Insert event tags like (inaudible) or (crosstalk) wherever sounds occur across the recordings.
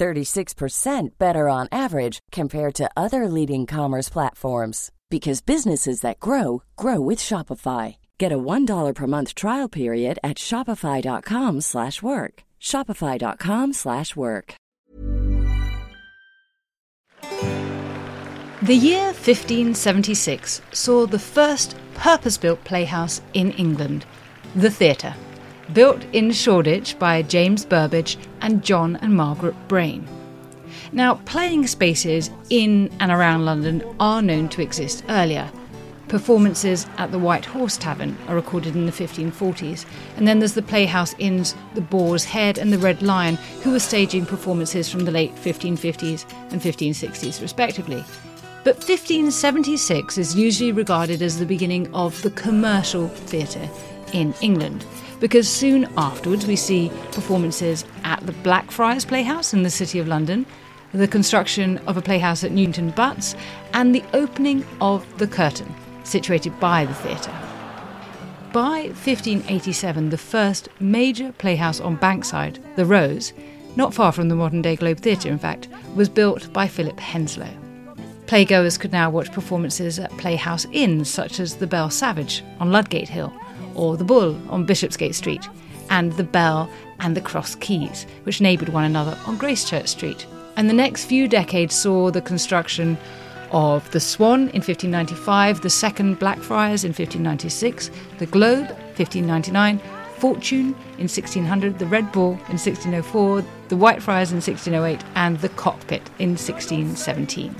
36% better on average compared to other leading commerce platforms because businesses that grow grow with Shopify. Get a $1 per month trial period at shopify.com/work. shopify.com/work. The year 1576 saw the first purpose-built playhouse in England, the theatre, built in Shoreditch by James Burbage and John and Margaret Brayne. Now, playing spaces in and around London are known to exist earlier. Performances at the White Horse Tavern are recorded in the 1540s, and then there's the Playhouse Inns, the Boar's Head, and the Red Lion, who were staging performances from the late 1550s and 1560s, respectively. But 1576 is usually regarded as the beginning of the commercial theatre in England, because soon afterwards we see performances at the Blackfriars Playhouse in the City of London, the construction of a playhouse at Newington Butts, and the opening of the Curtain, situated by the theatre. By 1587, the first major playhouse on Bankside, the Rose, not far from the modern day Globe Theatre, in fact, was built by Philip Henslowe. Playgoers could now watch performances at playhouse inns such as the Bell Savage on Ludgate Hill, or the Bull on Bishopsgate Street, and the Bell and the Cross Keys, which neighboured one another on Gracechurch Street. And the next few decades saw the construction of the Swan in 1595, the second Blackfriars in 1596, the Globe 1599, Fortune in 1600, the Red Bull in 1604, the Whitefriars in 1608, and the Cockpit in 1617.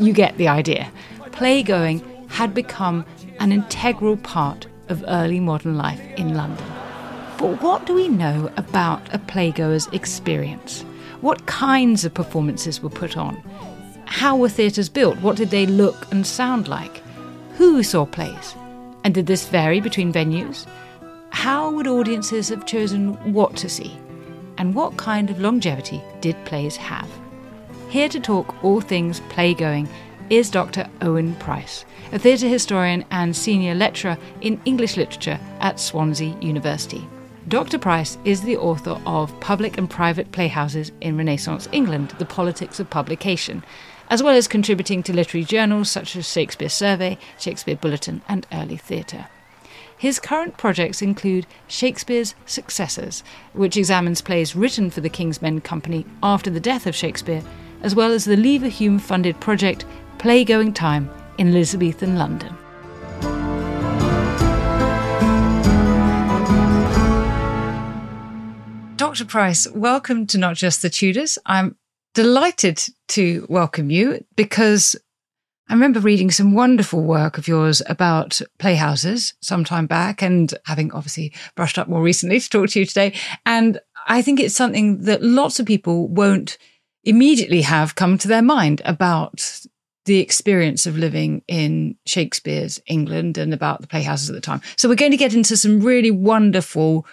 You get the idea. Playgoing had become an integral part of early modern life in London. But what do we know about a playgoer's experience? What kinds of performances were put on? How were theatres built? What did they look and sound like? Who saw plays? And did this vary between venues? How would audiences have chosen what to see? And what kind of longevity did plays have? Here to talk all things playgoing is Dr. Eoin Price, a theatre historian and senior lecturer in English literature at Swansea University. Dr. Price is the author of Public and Private Playhouses in Renaissance England The Politics of Publication, as well as contributing to literary journals such as Shakespeare Survey, Shakespeare Bulletin, and Early Theatre. His current projects include Shakespeare's Successors, which examines plays written for the King's Men Company after the death of Shakespeare, as well as the Leverhulme funded project Playgoing Time in Elizabethan London. Dr. Price, welcome to Not Just the Tudors. I'm delighted to welcome you because I remember reading some wonderful work of yours about playhouses some time back and having obviously brushed up more recently to talk to you today. And I think it's something that lots of people won't immediately have come to their mind about the experience of living in Shakespeare's England and about the playhouses at the time. So we're going to get into some really wonderful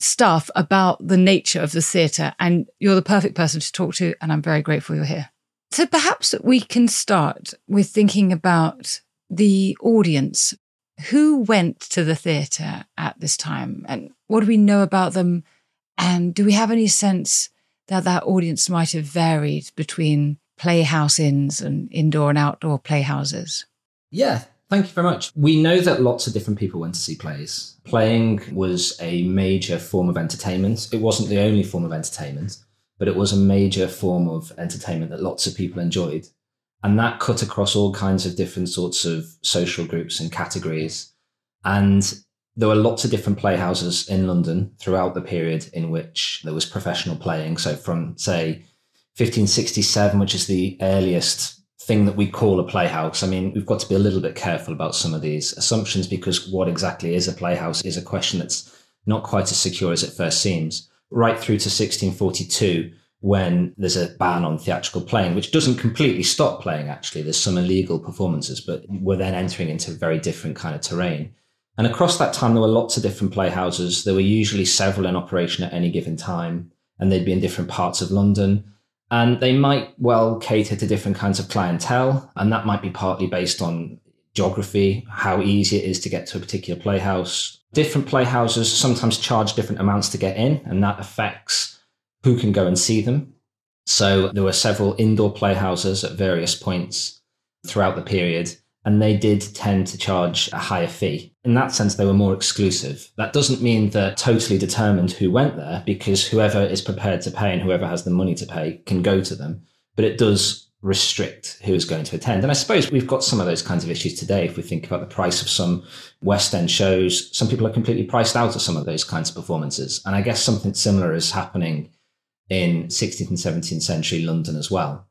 stuff about the nature of the theatre, and you're the perfect person to talk to, and I'm very grateful you're here. So perhaps we can start with thinking about the audience. Who went to the theatre at this time, and what do we know about them? And do we have any sense that that audience might have varied between playhouse inns and indoor and outdoor playhouses? Yeah, Thank you very much. We know that lots of different people went to see plays. Playing was a major form of entertainment. It wasn't the only form of entertainment, but it was a major form of entertainment that lots of people enjoyed. And that cut across all kinds of different sorts of social groups and categories. And there were lots of different playhouses in London throughout the period in which there was professional playing. So from, say, 1567, which is the earliest thing that we call a playhouse. I mean, we've got to be a little bit careful about some of these assumptions because what exactly is a playhouse is a question that's not quite as secure as it first seems. Right through to 1642, when there's a ban on theatrical playing, which doesn't completely stop playing, actually. There's some illegal performances, but we're then entering into a very different kind of terrain. And across that time, there were lots of different playhouses. There were usually several in operation at any given time, and they'd be in different parts of London. And they might well cater to different kinds of clientele, and that might be partly based on geography, how easy it is to get to a particular playhouse. Different playhouses sometimes charge different amounts to get in, and that affects who can go and see them. So there were several indoor playhouses at various points throughout the period and they did tend to charge a higher fee. In that sense, they were more exclusive. That doesn't mean that totally determined who went there, because whoever is prepared to pay and whoever has the money to pay can go to them. But it does restrict who is going to attend. And I suppose we've got some of those kinds of issues today. If we think about the price of some West End shows, some people are completely priced out of some of those kinds of performances. And I guess something similar is happening in 16th and 17th century London as well.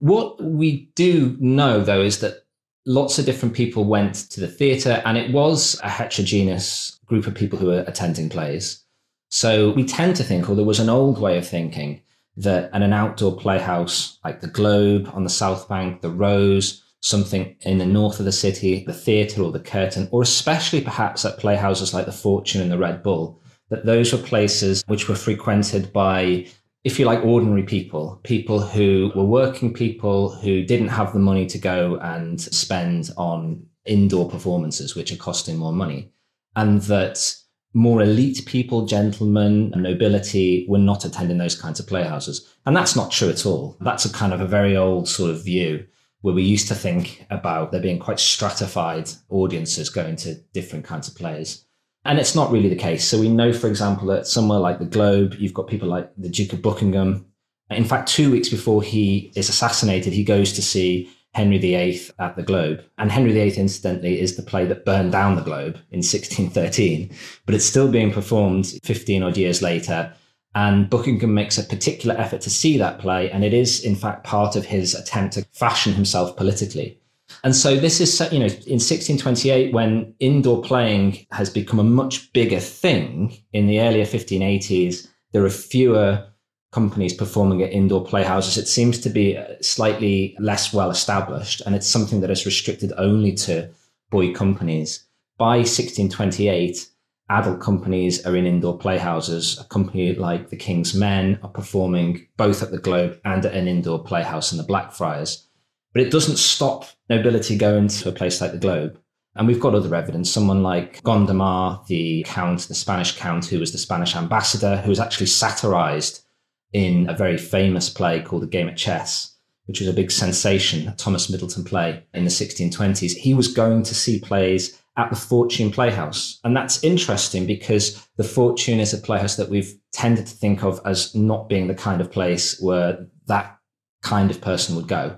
What we do know, though, is that lots of different people went to the theatre, and it was a heterogeneous group of people who were attending plays. So we tend to think, or there was an old way of thinking, that at an outdoor playhouse like the Globe on the South Bank, the Rose, something in the north of the city, the theatre or the curtain, or especially perhaps at playhouses like the Fortune and the Red Bull, that those were places which were frequented by if you like, ordinary people, people who were working people who didn't have the money to go and spend on indoor performances, which are costing more money. And that more elite people, gentlemen, and nobility were not attending those kinds of playhouses. And that's not true at all. That's a kind of a very old sort of view where we used to think about there being quite stratified audiences going to different kinds of plays. And it's not really the case. So we know, for example, that somewhere like the Globe, you've got people like the Duke of Buckingham. In fact, two weeks before he is assassinated, he goes to see Henry VIII at the Globe. And Henry VIII, incidentally, is the play that burned down the Globe in 1613, but it's still being performed 15 odd years later. And Buckingham makes a particular effort to see that play. And it is, in fact, part of his attempt to fashion himself politically. And so this is, you know, in 1628, when indoor playing has become a much bigger thing in the earlier 1580s, there are fewer companies performing at indoor playhouses. It seems to be uh, slightly less well established, and it's something that is restricted only to boy companies. By 1628, adult companies are in indoor playhouses. A company like the King's Men are performing both at the Globe and at an indoor playhouse in the Blackfriars. But it doesn't stop nobility going to a place like the Globe. And we've got other evidence. Someone like Gondomar, the count, the Spanish count, who was the Spanish ambassador, who was actually satirized in a very famous play called The Game of Chess, which was a big sensation, a Thomas Middleton play in the 1620s. He was going to see plays at the Fortune Playhouse. And that's interesting because the Fortune is a playhouse that we've tended to think of as not being the kind of place where that kind of person would go.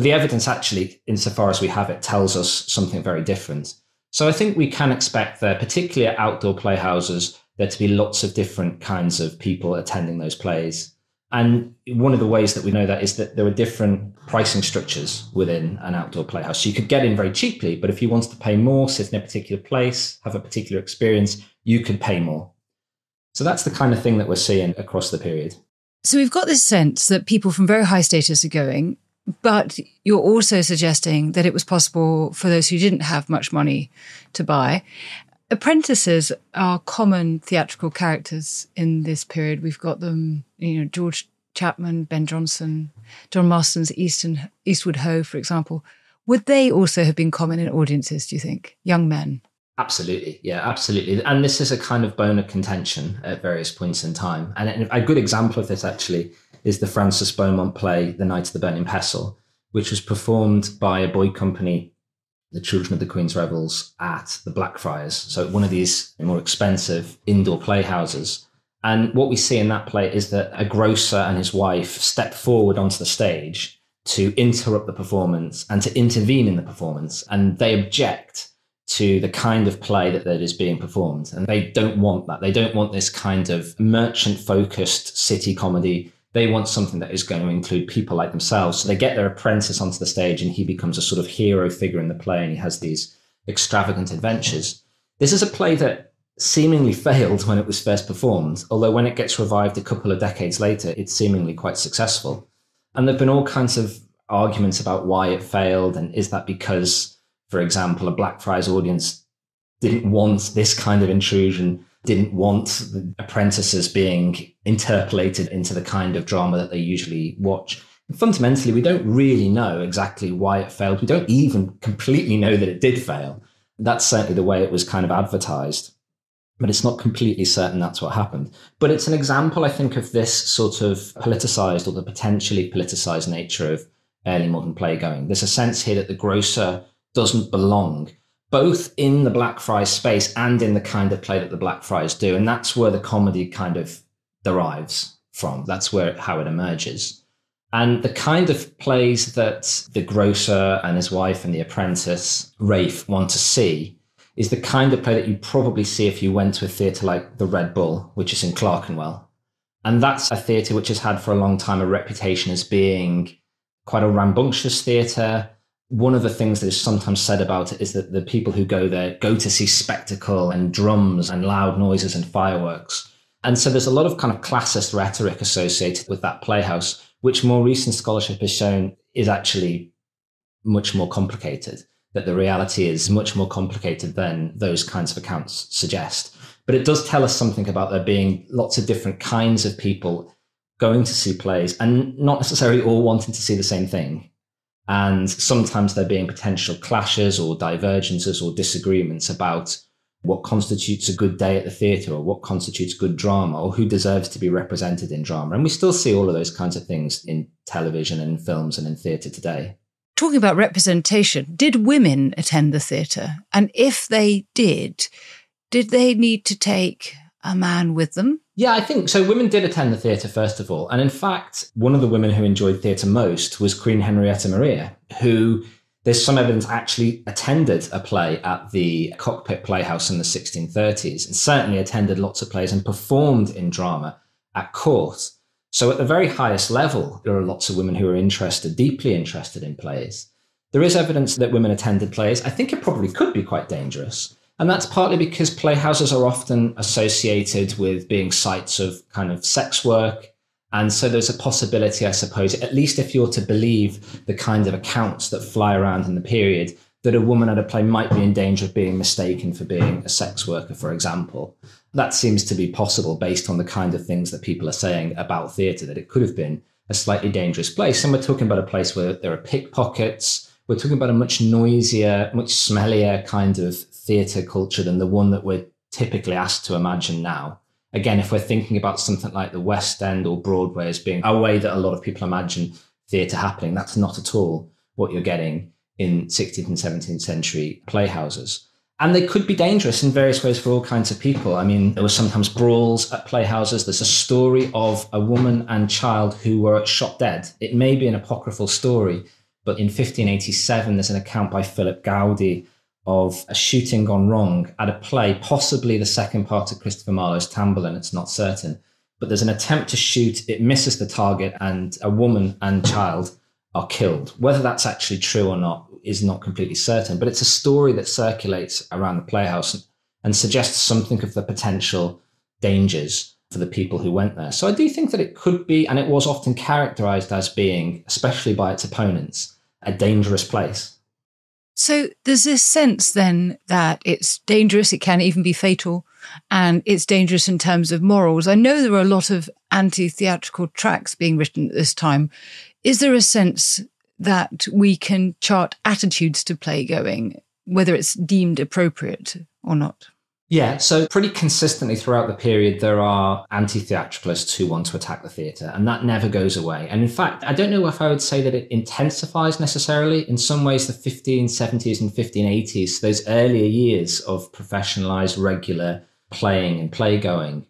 But the evidence actually, insofar as we have it, tells us something very different. So I think we can expect there, particularly at outdoor playhouses, there to be lots of different kinds of people attending those plays. And one of the ways that we know that is that there are different pricing structures within an outdoor playhouse. So you could get in very cheaply, but if you wanted to pay more, sit in a particular place, have a particular experience, you could pay more. So that's the kind of thing that we're seeing across the period. So we've got this sense that people from very high status are going, but you're also suggesting that it was possible for those who didn't have much money to buy. Apprentices are common theatrical characters in this period. We've got them, you know, George Chapman, Ben Jonson, John Marston's Eastward Ho, for example. Would they also have been common in audiences, do you think? Young men? Absolutely. Yeah, absolutely. And this is a kind of bone of contention at various points in time. And a good example of this actually is the Francis Beaumont play, The Knight of the Burning Pestle, which was performed by a boy company, the Children of the Queen's Revels, at the Blackfriars. So one of these more expensive indoor playhouses. And what we see in that play is that a grocer and his wife step forward onto the stage to interrupt the performance and to intervene in the performance. And they object to the kind of play that, that is being performed. And they don't want that. They don't want this kind of merchant focused city comedy. They want something that is going to include people like themselves. So they get their apprentice onto the stage and he becomes a sort of hero figure in the play and he has these extravagant adventures. This is a play that seemingly (laughs) failed when it was first performed, although when it gets revived a couple of decades later, it's seemingly quite successful. And there have been all kinds of arguments about why it failed. And is that because for example, a Blackfriars audience didn't want this kind of intrusion, didn't want the apprentices being interpolated into the kind of drama that they usually watch. Fundamentally, we don't really know exactly why it failed. We don't even completely know that it did fail. That's certainly the way it was kind of advertised. But it's not completely certain that's what happened. But it's an example, I think, of this sort of politicized or the potentially politicized nature of early modern playgoing. There's a sense here that the grocer doesn't belong, both in the Blackfriars space and in the kind of play that the Blackfriars do. And that's where the comedy kind of derives from. That's where how it emerges. And the kind of plays that the grocer and his wife and the apprentice, Rafe, want to see is the kind of play that you probably see if you went to a theatre like the Red Bull, which is in Clerkenwell. And that's a theatre which has had for a long time a reputation as being quite a rambunctious theatre, one of the things that is sometimes said about it is that the people who go there go to see spectacle and drums and loud noises and fireworks. And so there's a lot of kind of classist rhetoric associated with that playhouse, which more recent scholarship has shown is actually much more complicated, that the reality is much more complicated than those kinds of accounts suggest. But it does tell us something about there being lots of different kinds of people going to see plays and not necessarily all wanting to see the same thing. And sometimes there being potential clashes or divergences or disagreements about what constitutes a good day at the theatre or what constitutes good drama or who deserves to be represented in drama. And we still see all of those kinds of things in television and films and in theatre today. Talking about representation, did women attend the theatre? And if they did, did they need to take a man with them? Yeah, I think so. Women did attend the theatre, first of all. And in fact, one of the women who enjoyed theatre most was Queen Henrietta Maria, who there's some evidence actually attended a play at the Cockpit Playhouse in the 1630s and certainly attended lots of plays and performed in drama at court. So, at the very highest level, there are lots of women who are interested, deeply interested in plays. There is evidence that women attended plays. I think it probably could be quite dangerous. And that's partly because playhouses are often associated with being sites of kind of sex work. And so there's a possibility, I suppose, at least if you're to believe the kind of accounts that fly around in the period, that a woman at a play might be in danger of being mistaken for being a sex worker, for example. That seems to be possible based on the kind of things that people are saying about theatre, that it could have been a slightly dangerous place. And we're talking about a place where there are pickpockets. We're talking about a much noisier, much smellier kind of theatre culture than the one that we're typically asked to imagine now. Again, if we're thinking about something like the West End or Broadway as being a way that a lot of people imagine theatre happening, that's not at all what you're getting in 16th and 17th century playhouses. And they could be dangerous in various ways for all kinds of people. I mean, there were sometimes brawls at playhouses. There's a story of a woman and child who were shot dead. It may be an apocryphal story, but in 1587, there's an account by Philip Gawdy of a shooting gone wrong at a play, possibly the second part of Christopher Marlowe's Tamburlaine, it's not certain. But there's an attempt to shoot, it misses the target, and a woman and child are killed. Whether that's actually true or not is not completely certain, but it's a story that circulates around the playhouse and suggests something of the potential dangers for the people who went there. So I do think that it could be, and it was often characterized as being, especially by its opponents, a dangerous place. So there's this sense then that it's dangerous, it can even be fatal, and it's dangerous in terms of morals. I know there are a lot of anti theatrical tracts being written at this time. Is there a sense that we can chart attitudes to playgoing, whether it's deemed appropriate or not? Yeah, so pretty consistently throughout the period, there are anti theatricalists who want to attack the theatre, and that never goes away. And in fact, I don't know if I would say that it intensifies necessarily. In some ways, the 1570s and 1580s, those earlier years of professionalized, regular playing and playgoing,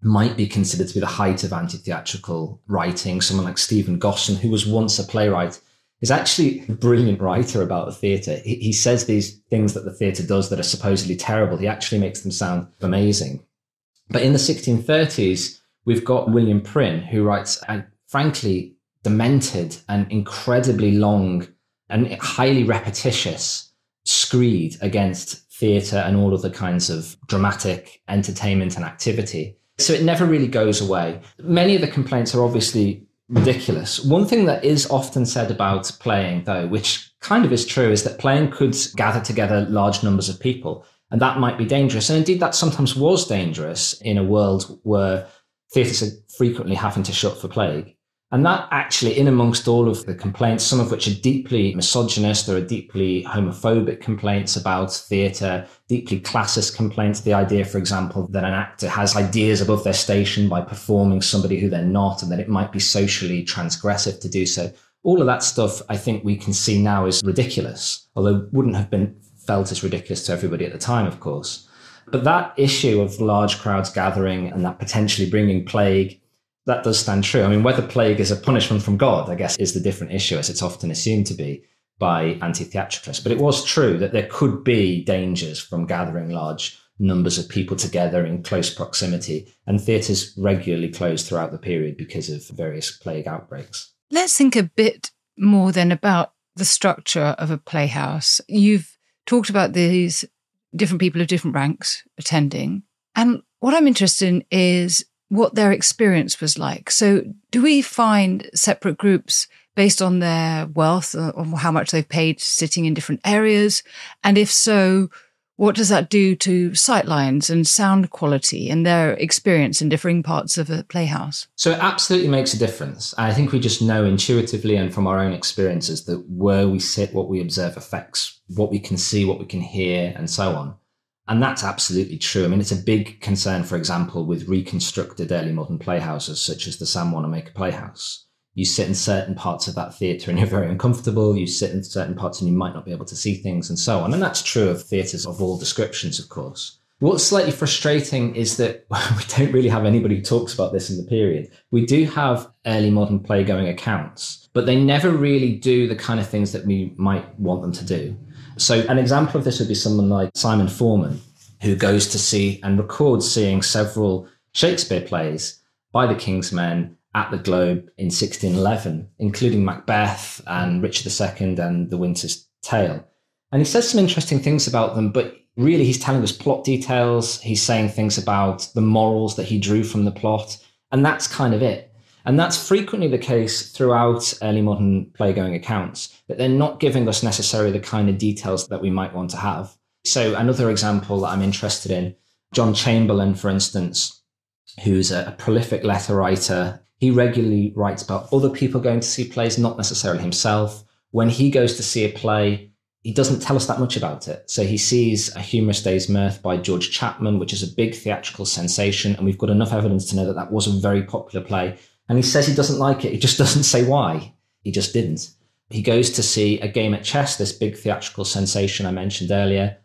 might be considered to be the height of anti-theatrical writing. Someone like Stephen Gosson, who was once a playwright, is actually a brilliant writer about the theatre. He, he says these things that the theatre does that are supposedly terrible. He actually makes them sound amazing. But in the 1630s, we've got William Prynne, who writes a frankly demented and incredibly long and highly repetitious screed against theatre and all of the kinds of dramatic entertainment and activity. So it never really goes away. Many of the complaints are obviously ridiculous. One thing that is often said about playing, though, which kind of is true, is that playing could gather together large numbers of people, and that might be dangerous. And indeed, that sometimes was dangerous in a world where theatres are frequently having to shut for plague. And that actually, in amongst all of the complaints, some of which are deeply misogynist, there are deeply homophobic complaints about theatre, deeply classist complaints. The idea, for example, that an actor has ideas above their station by performing somebody who they're not, and that it might be socially transgressive to do so. All of that stuff, I think we can see now is ridiculous, although wouldn't have been felt as ridiculous to everybody at the time, of course. But that issue of large crowds gathering and that potentially bringing plague that does stand true. I mean, whether plague is a punishment from God, I guess, is the different issue, as it's often assumed to be by anti theatricalists. But it was true that there could be dangers from gathering large numbers of people together in close proximity, and theatres regularly closed throughout the period because of various plague outbreaks. Let's think a bit more then about the structure of a playhouse. You've talked about these different people of different ranks attending. And what I'm interested in is what their experience was like. So, do we find separate groups based on their wealth uh, or how much they've paid sitting in different areas? And if so, what does that do to sightlines and sound quality and their experience in differing parts of a playhouse? So it absolutely makes a difference. I think we just know intuitively and from our own experiences that where we sit, what we observe affects what we can see, what we can hear, and so on. And that's absolutely true. I mean, it's a big concern, for example, with reconstructed early modern playhouses, such as the Sam Wanamaker Playhouse. You sit in certain parts of that theatre and you're very uncomfortable. You sit in certain parts and you might not be able to see things and so on. And that's true of theatres of all descriptions, of course. What's slightly frustrating is that (laughs) we don't really have anybody who talks about this in the period. We do have early modern playgoing accounts, but they never really do the kind of things that we might want them to do. So, an example of this would be someone like Simon Forman, who goes to see and records seeing several Shakespeare plays by the King's Men at the Globe in 1611, including Macbeth and Richard II and The Winter's Tale. And he says some interesting things about them, but really he's telling us plot details. He's saying things about the morals that he drew from the plot. And that's kind of it. And that's frequently the case throughout early modern playgoing accounts, that they're not giving us necessarily the kind of details that we might want to have. So, another example that I'm interested in John Chamberlain, for instance, who's a, a prolific letter writer, he regularly writes about other people going to see plays, not necessarily himself. When he goes to see a play, he doesn't tell us that much about it. So he sees A Humorous Day's Mirth by George Chapman, which is a big theatrical sensation. And we've got enough evidence to know that that was a very popular play. And he says he doesn't like it. He just (laughs) doesn't say why. He just didn't. He goes to see a game at chess, this big theatrical sensation I mentioned earlier,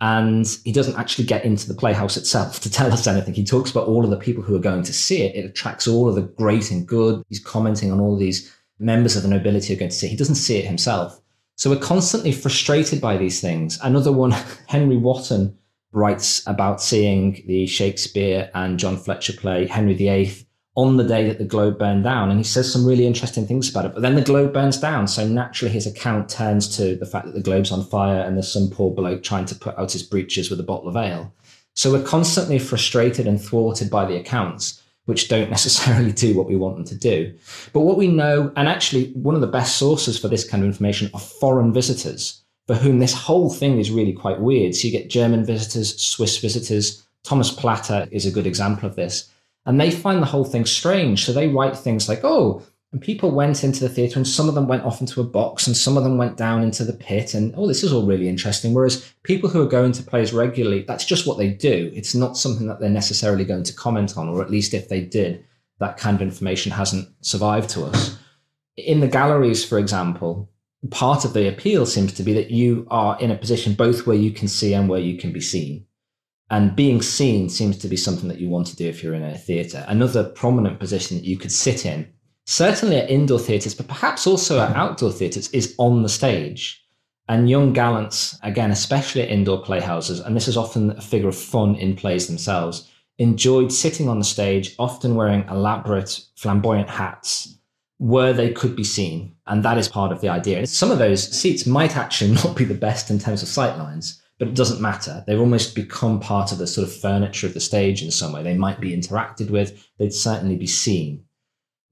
and he doesn't actually get into the playhouse itself to (laughs) tell us anything. He talks about all of the people who are going to see it. It attracts all of the great and good. He's commenting on all these members of the nobility who are going to see it. He doesn't see it himself. So we're constantly frustrated by these things. Another one, (laughs) Henry Wotton writes about seeing the Shakespeare and John Fletcher play Henry VIII on the day that the globe burned down. And he says some really interesting things about it. But then the globe burns down. So naturally, his account turns to the fact that the globe's on fire and there's some poor bloke trying to put out his breeches with a bottle of ale. So we're constantly frustrated and thwarted by the accounts, which don't (laughs) necessarily do what we want them to do. But what we know, and actually, one of the best sources for this kind of information are foreign visitors. For whom this whole thing is really quite weird. So you get German visitors, Swiss visitors. Thomas Platter is a good example of this and they find the whole thing strange. So they write things like, oh, and people went into the theatre and some of them went off into a box and some of them went down into the pit. And oh, this is all really interesting. Whereas people who are going to plays regularly, that's just what they do. It's not something that they're necessarily going to comment on, or at least if they did, that kind of information hasn't survived to us. In the galleries, for example, part of the appeal seems to be that you are in a position both where you can see and where you can be seen. And being seen seems to be something that you want to do if you're in a theatre. Another prominent position that you could sit in, certainly at indoor theatres, but perhaps also at outdoor theatres, is on the stage. And young gallants, again, especially at indoor playhouses, and this is often a figure of fun in plays themselves, enjoyed sitting on the stage, often wearing elaborate, flamboyant hats where they could be seen. And that is part of the idea. Some of those seats might actually (laughs) not be the best in terms of sightlines, but it doesn't matter. They've almost become part of the sort of furniture of the stage in some way. They might be interacted with, they'd certainly be seen.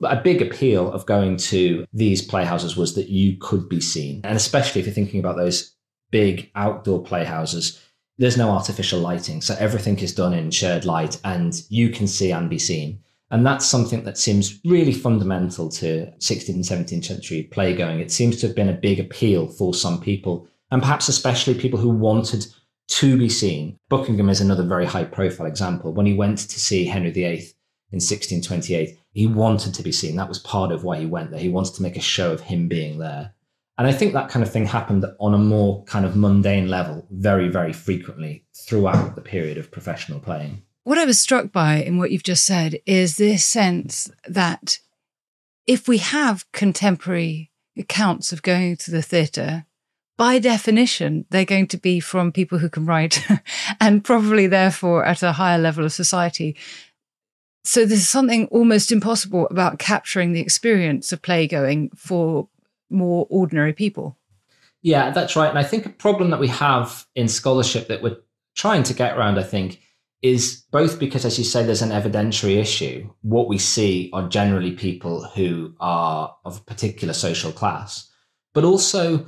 But a big appeal of going to these playhouses was that you could be seen. And especially if you're thinking about those big outdoor playhouses, there's no artificial lighting. So everything is done in shared light and you can see and be seen. And that's something that seems really fundamental to 16th and 17th century playgoing. It seems to have been a big appeal for some people, and perhaps especially people who wanted to be seen. Buckingham is another very high profile example. When he went to see Henry VIII in 1628, he wanted to be seen. That was part of why he went there. He wanted to make a show of him being there. And I think that kind of thing happened on a more kind of mundane level very, very frequently throughout the period of professional playing. What I was struck by in what you've just said is this sense that if we have contemporary accounts of going to the theatre, by definition, they're going to be from people who can write (laughs) and probably therefore at a higher level of society. So there's something almost impossible about capturing the experience of playgoing for more ordinary people. Yeah, that's right. And I think a problem that we have in scholarship that we're trying to get around, I think, is both because, as you say, there's an evidentiary issue. What we see are generally people who are of a particular social class, but also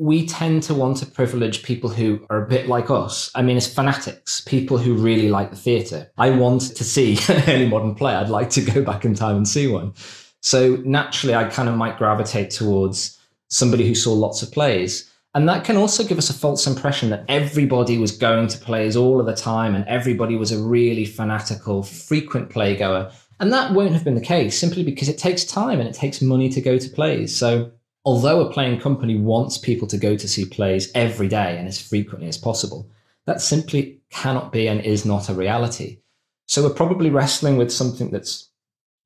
we tend to want to privilege people who are a bit like us. I mean, as fanatics, people who really like the theatre. I want to see (laughs) an early modern play. I'd like to go back in time and see one. So naturally, I kind of might gravitate towards somebody who saw lots of plays. And that can also give us a false impression that everybody was going to plays all of the time and everybody was a really fanatical, frequent playgoer. And that won't have been the case simply because it takes time and it takes money to go to plays. So, although a playing company wants people to go to see plays every day and as frequently as possible, that simply cannot be and is not a reality. So, we're probably wrestling with something that's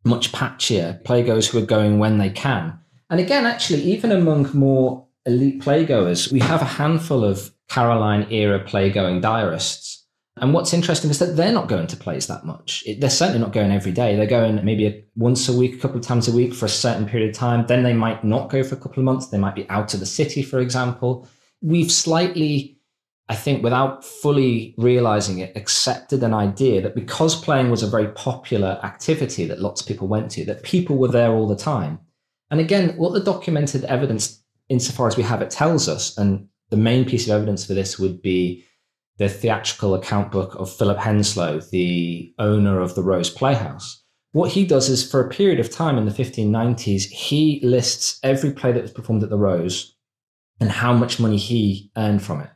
much patchier, playgoers who are going when they can. And again, actually, even among more elite playgoers, we have a handful of Caroline era playgoing diarists. And what's interesting is that they're not going to plays that much. they're certainly not going every day. They're going maybe a, once a week, a couple of times a week for a certain period of time. Then they might not go for a couple of months. They might be out of the city, for example. We've slightly I think without fully realizing it, accepted an idea that because playing was a very popular activity that lots of people went to, that people were there all the time. And again, what the documented evidence, insofar as we have it, tells us, and the main piece of evidence for this would be the theatrical account book of Philip Henslowe, the owner of the Rose Playhouse. What he does is for a period of time in the 1590s, he lists every play that was performed at the Rose and how much money he earned from it.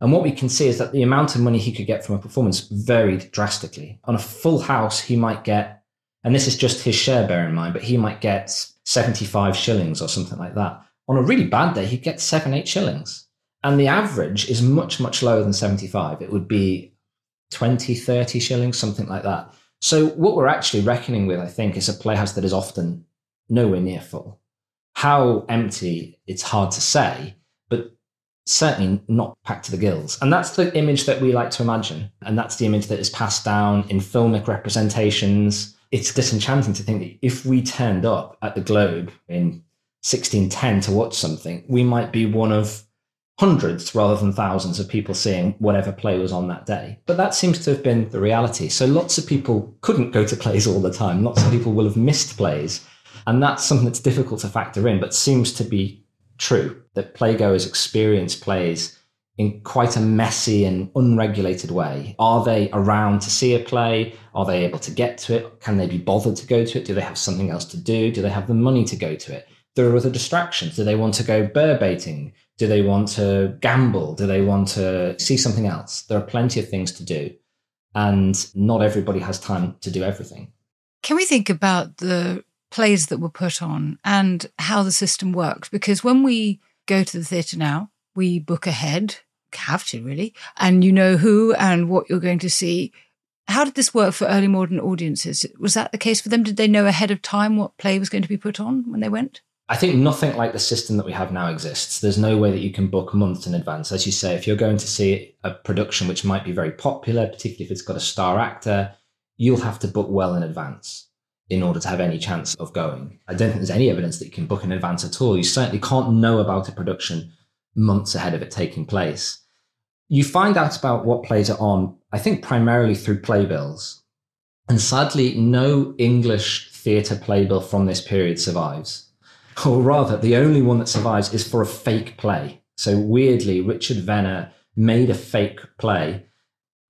And what we can see is that the amount of money he could get from a performance varied drastically. On a full house, he might get, and this is just his share, bear in mind, but he might get 75 shillings or something like that. On a really bad day, he'd get seven, eight shillings. And the average is much, much lower than 75. It would be 20, 30 shillings, something like that. So what we're actually reckoning with, I think, is a playhouse that is often nowhere near full. How empty, it's hard to say, but certainly not packed to the gills. And that's the image that we like to imagine. And that's the image that is passed down in filmic representations. It's disenchanting to think that if we turned up at the Globe in 1610 to watch something, we might be one of hundreds rather than thousands of people seeing whatever play was on that day. But that seems to have been the reality. So lots of people couldn't go to plays all the time. Lots of people will have missed plays. And that's something that's difficult to factor in, but seems to be true that playgoers experience plays in quite a messy and unregulated way. Are they around to see a play? Are they able to get to it? Can they be bothered to go to it? Do they have something else to do? Do they have the money to go to it? There are other distractions. Do they want to go bear baiting? Do they want to gamble? Do they want to see something else? There are plenty of things to do. And not everybody has time to do everything. Can we think about the plays that were put on and how the system works. Because when we go to the theatre now, we book ahead have to really, and you know who and what you're going to see. How did this work for early modern audiences? Was that the case for them? Did they know ahead of time what play was going to be put on when they went? I think nothing like the system that we have now exists. There's no way that you can book months in advance. As you say, if you're going to see a production which might be very popular, particularly if it's got a star actor, you'll have to book well in advance in order to have any chance of going. I don't think there's any evidence that you can book in advance at all. You certainly can't know about a production months ahead of it taking place. You find out about what plays are on, I think, primarily through playbills. And sadly, no English theatre playbill from this period survives. Or rather, the only one that survives is for a fake play. So weirdly, Richard Vennar made a fake play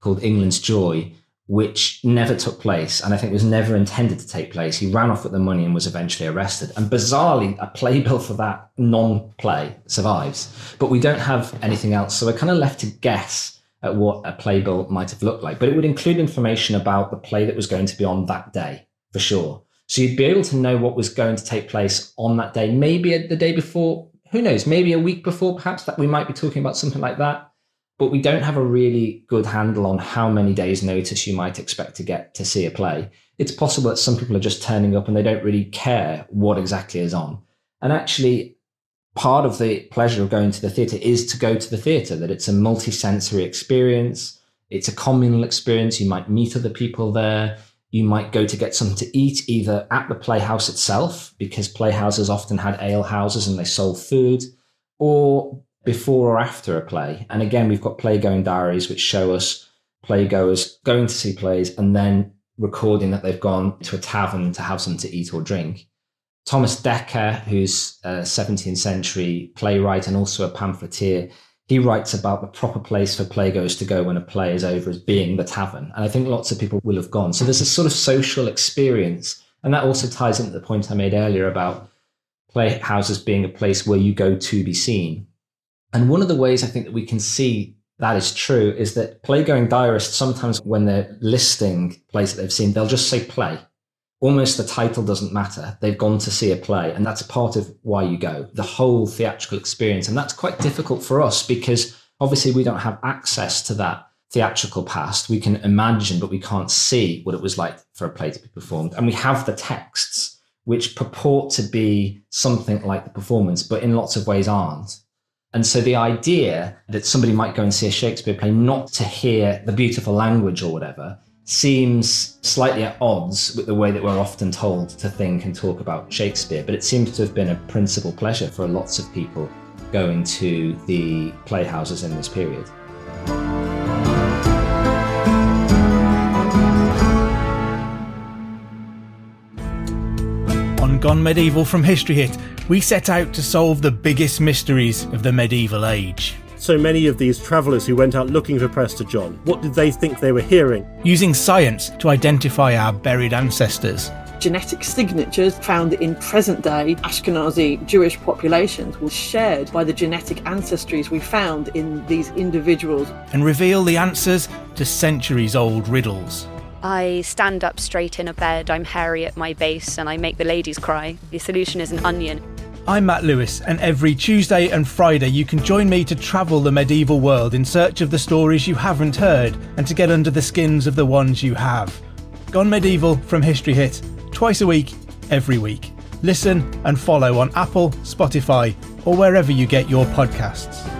called England's Joy, which never took place and I think was never intended to take place. He ran off with the money and was eventually arrested. And bizarrely, a playbill for that non play survives. But we don't have anything else. So we're kind of left to guess at what a playbill might have looked like. But it would include information about the play that was going to be on that day, for sure. So you'd be able to know what was going to take place on that day, maybe the day before, who knows, maybe a week before, perhaps that we might be talking about something like that but we don't have a really good handle on how many days' notice you might expect to get to see a play. It's possible that some people are just turning up and they don't really care what exactly is on. And actually, part of the pleasure of going to the theatre is to go to the theatre, that it's a multi-sensory experience. It's a communal experience. You might meet other people there. You might go to get something to eat either at the playhouse itself, because playhouses often had ale houses and they sold food, or before or after a play. And again, we've got playgoing diaries which show us playgoers going to see plays and then recording that they've gone to a tavern to have something to eat or drink. Thomas Dekker, who's a 17th century playwright and also a pamphleteer, he writes about the proper place for playgoers to go when a play is over as being the tavern. And I think lots of people will have gone. So there's a sort of social experience. And that also ties into the point I made earlier about playhouses being a place where you go to be seen. And one of the ways I think that we can see that is true is that playgoing diarists sometimes when they're listing plays that they've seen, they'll just say play. Almost the title doesn't matter. They've gone to see a play, and that's a part of why you go, the whole theatrical experience. And that's quite difficult for us because obviously we don't have access to that theatrical past. We can imagine, but we can't see what it was like for a play to be performed. And we have the texts, which purport to be something like the performance, but in lots of ways aren't. And so the idea that somebody might go and see a Shakespeare play not to hear the beautiful language or whatever seems slightly at odds with the way that we're often told to think and talk about Shakespeare. But it seems to have been a principal pleasure for lots of people going to the playhouses in this period. On Gone Medieval from History Hit, we set out to solve the biggest mysteries of the medieval age. So many of these travellers who went out looking for Prester John, what did they think they were hearing? Using science to identify our buried ancestors. Genetic signatures found in present day Ashkenazi Jewish populations were shared by the genetic ancestries we found in these individuals. And reveal the answers to centuries old riddles. I stand up straight in a bed, I'm hairy at my base, and I make the ladies cry. The solution is an onion. I'm Matt Lewis, and every Tuesday and Friday you can join me to travel the medieval world in search of the stories you haven't heard and to get under the skins of the ones you have. Gone Medieval from History Hit, twice a week, every week. Listen and follow on Apple, Spotify, or wherever you get your podcasts.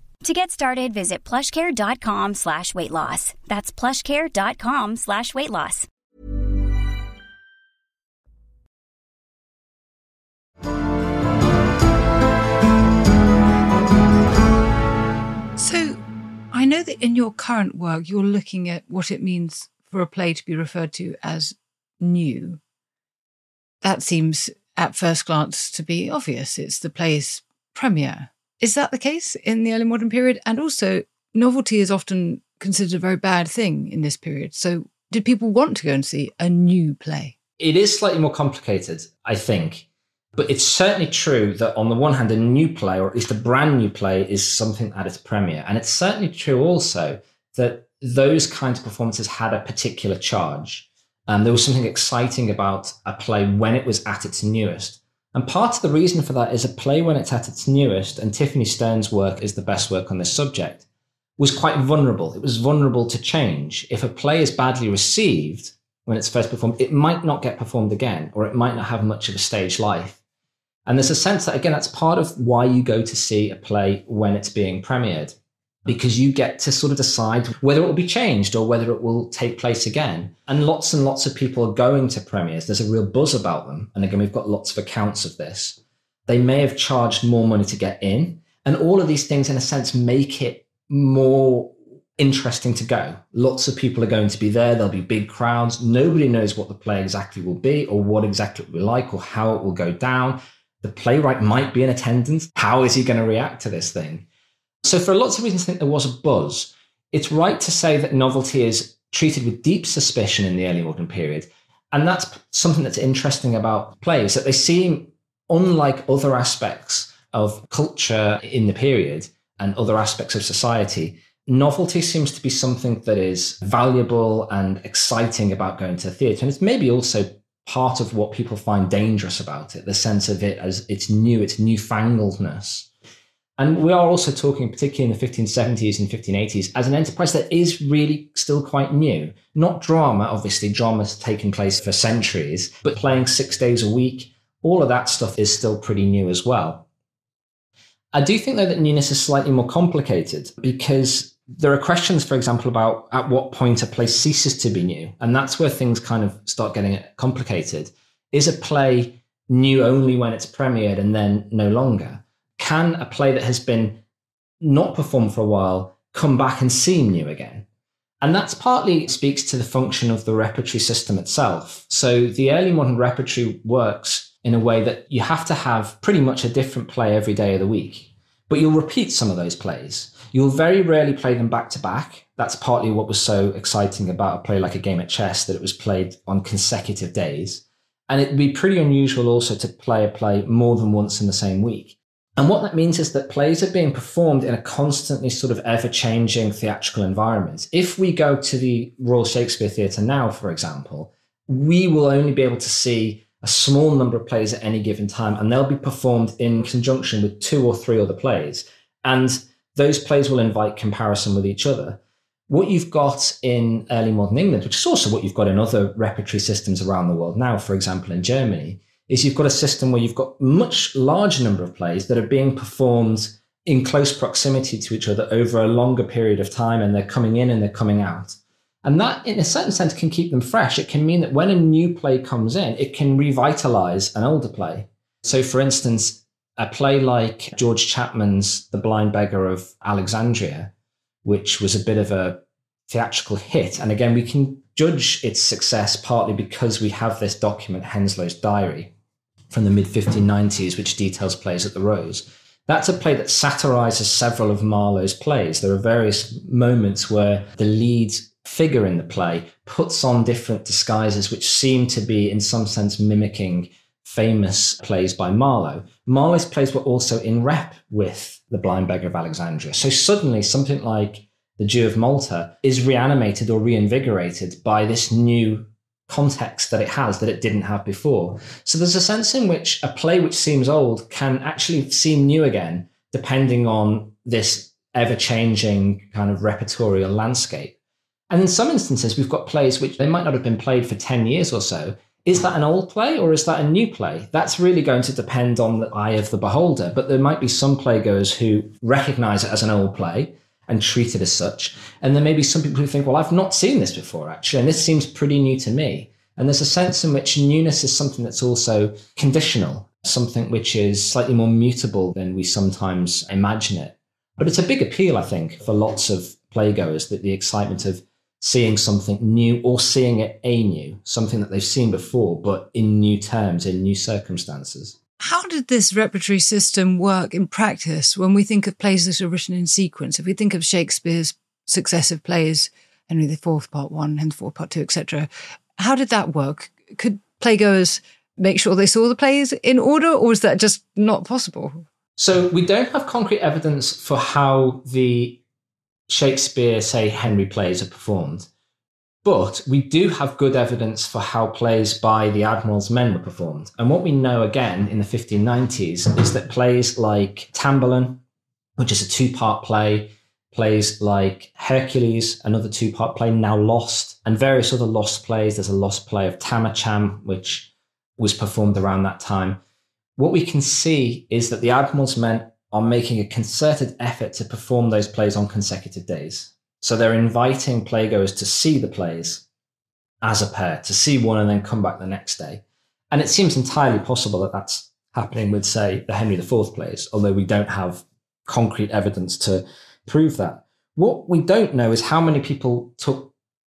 To get started, visit plushcare.com slash weight loss. That's plushcare.com slash weight loss. So, I know that in your current work, you're looking at what it means for a play to be referred to as new. That seems, at first glance, to be obvious. It's the play's premiere. Is that the case in the early modern period? And also, novelty is often considered a very bad thing in this period. So, did people want to go and see a new play? It is slightly more complicated, I think. But it's certainly true that on the one hand, a new play, or at least a brand new play, is something at its premiere. And it's certainly true also that those kinds of performances had a particular charge. Um, there was something exciting about a play when it was at its newest. And part of the reason for that is a play when it's at its newest, and Tiffany Stern's work is the best work on this subject, was quite vulnerable. It was vulnerable to change. If a play is badly received when it's first performed, it might not get performed again, or it might not have much of a stage life. And there's a sense that, again, that's part of why you go to see a play when it's being premiered, because you get to sort of decide whether it will be changed or whether it will take place again. And lots and lots of people are going to premieres. There's a real buzz about them. And again, we've got lots of accounts of this. They may have charged more money to get in. And all of these things, in a sense, make it more interesting to go. Lots of people are going to be there. There'll be big crowds. Nobody knows what the play exactly will be or what exactly it will be like or how it will go down. The playwright might be in attendance. How is he going to react to this thing? So, for lots of reasons, I think there was a buzz. It's right to say that novelty is treated with deep suspicion in the early modern period. And that's something that's interesting about plays, that they seem unlike other aspects of culture in the period and other aspects of society. Novelty seems to be something that is valuable and exciting about going to the theatre. And it's maybe also part of what people find dangerous about it, the sense of it as it's new, it's newfangledness. And we are also talking, particularly in the 1570s and 1580s, as an enterprise that is really still quite new. Not drama, obviously, drama's taken place for centuries, but playing six days a week, all of that stuff is still pretty new as well. I do think, though, that newness is slightly more complicated because there are questions, for example, about at what point a play ceases to be new. And that's where things kind of start getting complicated. Is a play new only when it's premiered and then no longer? Can a play that has been not performed for a while come back and seem new again? And that's partly speaks to the function of the repertory system itself. So the early modern repertory works in a way that you have to have pretty much a different play every day of the week, but you'll repeat some of those plays. You'll very rarely play them back to back. That's partly what was so exciting about a play like a game at chess, that it was played on consecutive days. And it'd be pretty unusual also to play a play more than once in the same week. And what that means is that plays are being performed in a constantly sort of ever changing theatrical environment. If we go to the Royal Shakespeare Theatre now, for example, we will only be able to see a small number of plays at any given time, and they'll be performed in conjunction with two or three other plays. And those plays will invite comparison with each other. What you've got in early modern England, which is also what you've got in other repertory systems around the world now, for example, in Germany, is you've got a system where you've got much larger number of plays that are being performed in close proximity to each other over a longer period of time and they're coming in and they're coming out. And that, in a certain sense, can keep them fresh. It can mean that when a new play comes in, it can revitalize an older play. So, for instance, a play like George Chapman's The Blind Beggar of Alexandria, which was a bit of a theatrical hit. And again, we can judge its success partly because we have this document, Henslowe's Diary, from the mid 1590s, which details plays at the Rose. That's a play that satirizes several of Marlowe's plays. There are various moments where the lead figure in the play puts on different disguises, which seem to be, in some sense, mimicking famous plays by Marlowe, Marlowe's plays were also in rep with The Blind Beggar of Alexandria. So suddenly something like The Jew of Malta is reanimated or reinvigorated by this new context that it has that it didn't have before. So there's a sense in which a play which seems old can actually seem new again, depending on this ever changing kind of repertorial landscape. And in some instances, we've got plays which they might not have been played for 10 years or so. Is that an old play or is that a new play? That's really going to depend on the eye of the beholder. But there might be some playgoers who recognize it as an old play and treat it as such. And there may be some people who think, well, I've not seen this before, actually, and this seems pretty new to me. And there's a sense in which newness is something that's also conditional, something which is slightly more mutable than we sometimes imagine it. But it's a big appeal, I think, for lots of playgoers that the excitement of seeing something new or seeing it anew, something that they've seen before, but in new terms, in new circumstances. How did this repertory system work in practice when we think of plays that are written in sequence? If we think of Shakespeare's successive plays, Henry IV, Part One, Henry IV, Part Two, etc., how did that work? Could playgoers make sure they saw the plays in order, or is that just not possible? So we don't have concrete evidence for how the Shakespeare, say, Henry plays are performed. But we do have good evidence for how plays by the Admiral's men were performed. And what we know again in the 1590s is that plays like Tamburlaine, which is a two part play, plays like Hercules, another two part play now lost, and various other lost plays. There's a lost play of Tamar Cham, which was performed around that time. What we can see is that the Admiral's men are making a concerted effort to perform those plays on consecutive days. So they're inviting playgoers to see the plays as a pair, to see one and then come back the next day. And it seems entirely possible that that's happening with, say, the Henry IV plays, although we don't have concrete evidence to prove that. What we don't know is how many people took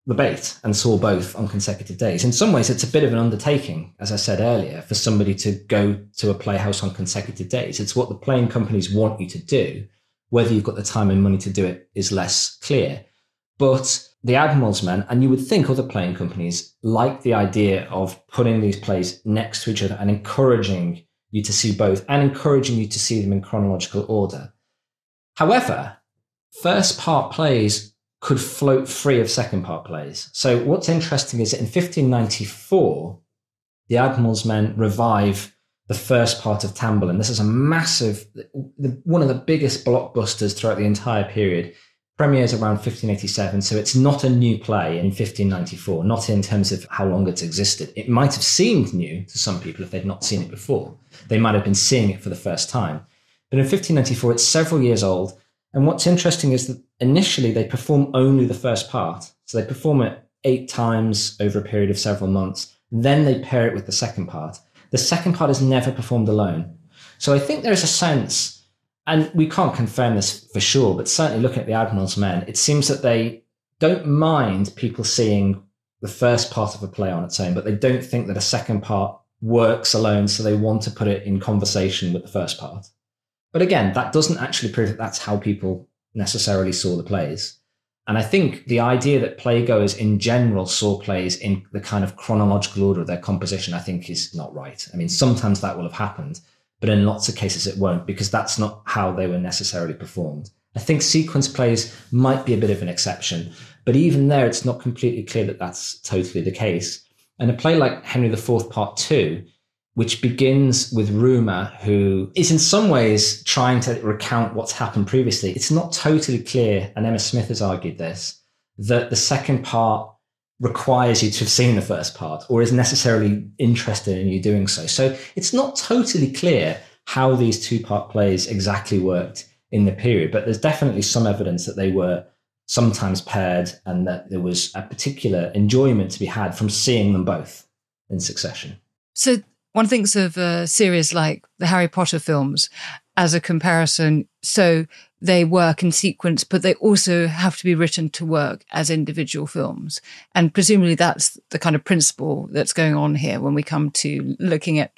the bait and saw both on consecutive days. In some ways, it's a bit of an undertaking, as I said earlier, for somebody to go to a playhouse on consecutive days. It's what the playing companies want you to do. Whether you've got the time and money to do it is less clear. But the Admiral's Men, and you would think other playing companies, like the idea of putting these plays next to each other and encouraging you to see both and encouraging you to see them in chronological order. However, first part plays could float free of second part plays. So what's interesting is that in 1594, the Admiral's men revive the first part of Tamburlaine. This is a massive, one of the biggest blockbusters throughout the entire period. Premieres around 1587, so it's not a new play in 1594, not in terms of how long it's existed. It might have seemed new to some people if they'd not seen it before. They might have been seeing it for the first time. But in 1594, it's several years old and what's interesting is that initially they perform only the first part. So they perform it eight times over a period of several months. Then they pair it with the second part. The second part is never performed alone. So I think there's a sense, and we can't confirm this for sure, but certainly looking at the Admiral's Men, it seems that they don't mind people seeing the first part of a play on its own, but they don't think that a second part works alone. So they want to put it in conversation with the first part. But again, that doesn't actually prove that that's how people necessarily saw the plays. And I think the idea that playgoers in general saw plays in the kind of chronological order of their composition, I think is not right. I mean, sometimes that will have happened, but in lots of cases it won't because that's not how they were necessarily performed. I think sequence plays might be a bit of an exception, but even there, it's not completely clear that that's totally the case. And a play like Henry IV, Part Two which begins with Rumour, who is in some ways trying to recount what's happened previously. It's not totally clear, and Emma Smith has argued this, that the second part requires you to have seen the first part or is necessarily interested in you doing so. So it's not totally clear how these two part plays exactly worked in the period, but there's definitely some evidence that they were sometimes paired and that there was a particular enjoyment to be had from seeing them both in succession. So one thinks of a series like the Harry Potter films as a comparison. So they work in sequence, but they also have to be written to work as individual films. And presumably that's the kind of principle that's going on here when we come to looking at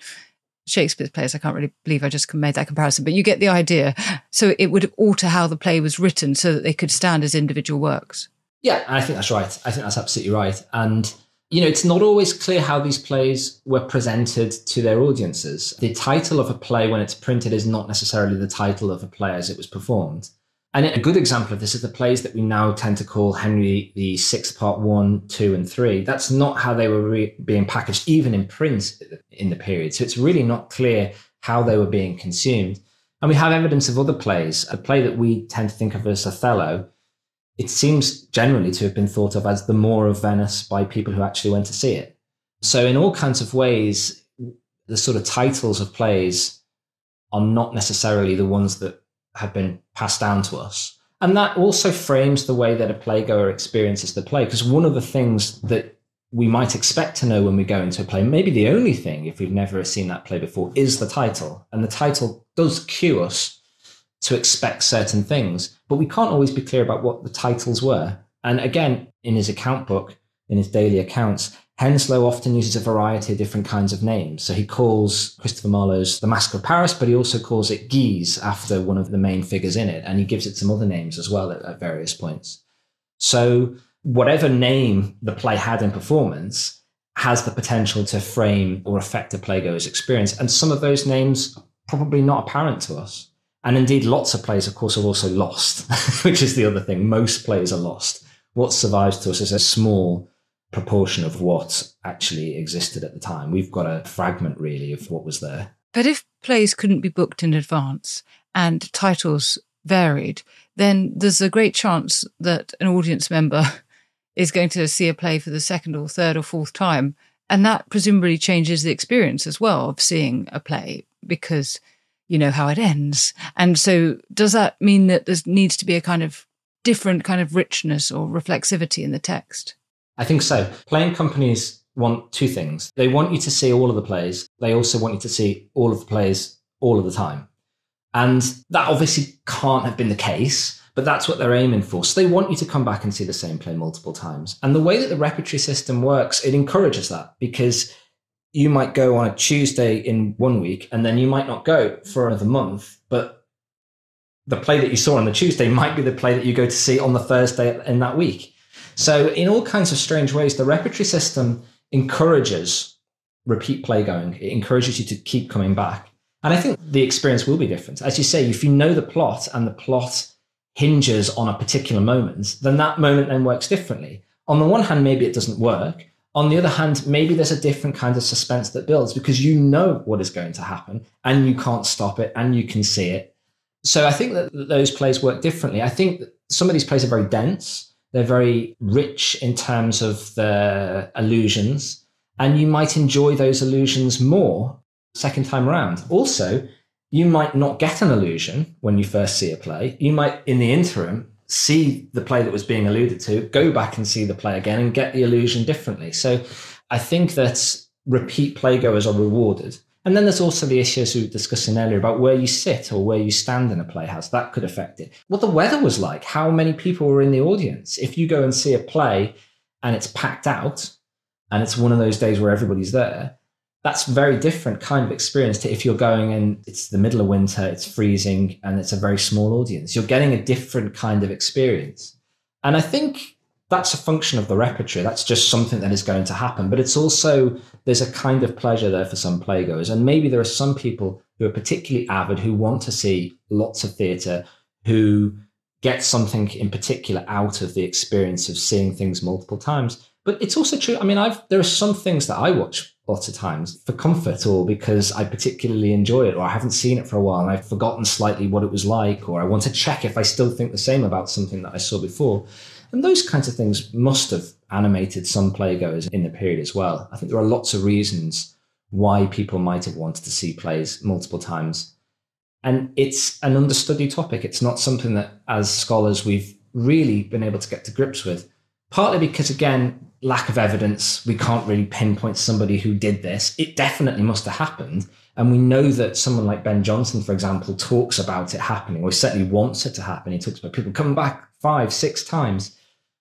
Shakespeare's plays. I can't really believe I just made that comparison, but you get the idea. So it would alter how the play was written so that they could stand as individual works. Yeah, I think that's right. I think that's absolutely right. And you know, it's not always clear how these plays were presented to their audiences. The title of a play when it's printed is not necessarily the title of a play as it was performed. And a good example of this is the plays that we now tend to call Henry the Sixth Part One, Two, and Three. That's not how they were re- being packaged, even in print in the period. So it's really not clear how they were being consumed. And we have evidence of other plays. A play that we tend to think of as Othello, it seems generally to have been thought of as the Moor of Venice by people who actually went to see it. So, in all kinds of ways, the sort of titles of plays are not necessarily the ones that have been passed down to us. And that also frames the way that a playgoer experiences the play. Because one of the things that we might expect to know when we go into a play, maybe the only thing, if we've never seen that play before, is the title. And the title does cue us to expect certain things, but we can't always be clear about what the titles were. And again, in his account book, in his daily accounts, Henslowe often uses a variety of different kinds of names. So he calls Christopher Marlowe's The Massacre at Paris, but he also calls it Guise after one of the main figures in it. And he gives it some other names as well at, at various points. So whatever name the play had in performance has the potential to frame or affect a playgoer's experience. And some of those names are probably not apparent to us. And indeed, lots of plays, of course, are also lost, (laughs) which is the other thing. Most plays are lost. What survives to us is a small proportion of what actually existed at the time. We've got a fragment really of what was there. But if plays couldn't be booked in advance and titles varied, then there's a great chance that an audience member (laughs) is going to see a play for the second or third or fourth time. And that presumably changes the experience as well of seeing a play because you know how it ends. And so does that mean that there needs to be a kind of different kind of richness or reflexivity in the text? I think so. Playing companies want two things. They want you to see all of the plays. They also want you to see all of the plays all of the time. And that obviously can't have been the case, but that's what they're aiming for. So they want you to come back and see the same play multiple times. And the way that the repertory system works, it encourages that because you might go on a Tuesday in one week and then you might not go for another month, but the play that you saw on the Tuesday might be the play that you go to see on the Thursday in that week. So, in all kinds of strange ways, the repertory system encourages repeat playgoing. It encourages you to keep coming back. And I think the experience will be different. As you say, if you know the plot and the plot hinges on a particular moment, then that moment then works differently. On the one hand, maybe it doesn't work. On the other hand, maybe there's a different kind of suspense that builds because you know what is going to happen and you can't stop it and you can see it. So I think that those plays work differently. I think some of these plays are very dense. They're very rich in terms of the allusions, and you might enjoy those allusions more second time around. Also, you might not get an allusion when you first see a play. You might, in the interim, see the play that was being alluded to, go back and see the play again and get the allusion differently. So I think that repeat playgoers are rewarded and then there's also the issues we were discussing earlier about where you sit or where you stand in a playhouse. That could affect it. What the weather was like, how many people were in the audience. If you go and see a play and it's packed out and it's one of those days where everybody's there, that's a very different kind of experience to if you're going and it's the middle of winter, it's freezing, and it's a very small audience. You're getting a different kind of experience. And I think that's a function of the repertory. That's just something that is going to happen. But it's also, there's a kind of pleasure there for some playgoers. And maybe there are some people who are particularly avid who want to see lots of theatre, who get something in particular out of the experience of seeing things multiple times. But it's also true. I mean, I've, there are some things that I watch lots of times for comfort or because I particularly enjoy it or I haven't seen it for a while and I've forgotten slightly what it was like or I want to check if I still think the same about something that I saw before. And those kinds of things must have animated some playgoers in the period as well. I think there are lots of reasons why people might have wanted to see plays multiple times. And it's an understudied topic. It's not something that, as scholars, we've really been able to get to grips with. Partly because, again, lack of evidence. We can't really pinpoint somebody who did this. It definitely must have happened. And we know that someone like Ben Jonson, for example, talks about it happening, or certainly wants it to happen. He talks about people coming back five, six times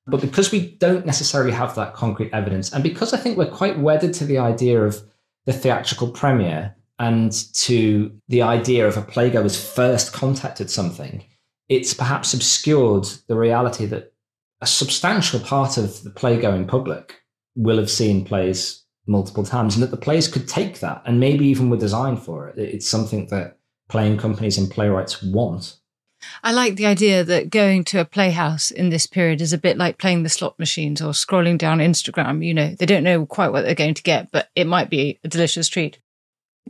but because we don't necessarily have that concrete evidence, and because I think we're quite wedded to the idea of the theatrical premiere and to the idea of a playgoer's first contacted something, it's perhaps obscured the reality that a substantial part of the playgoing public will have seen plays multiple times and that the plays could take that and maybe even were designed for it. It's something that playing companies and playwrights want. I like the idea that going to a playhouse in this period is a bit like playing the slot machines or scrolling down Instagram. You know, they don't know quite what they're going to get, but it might be a delicious treat.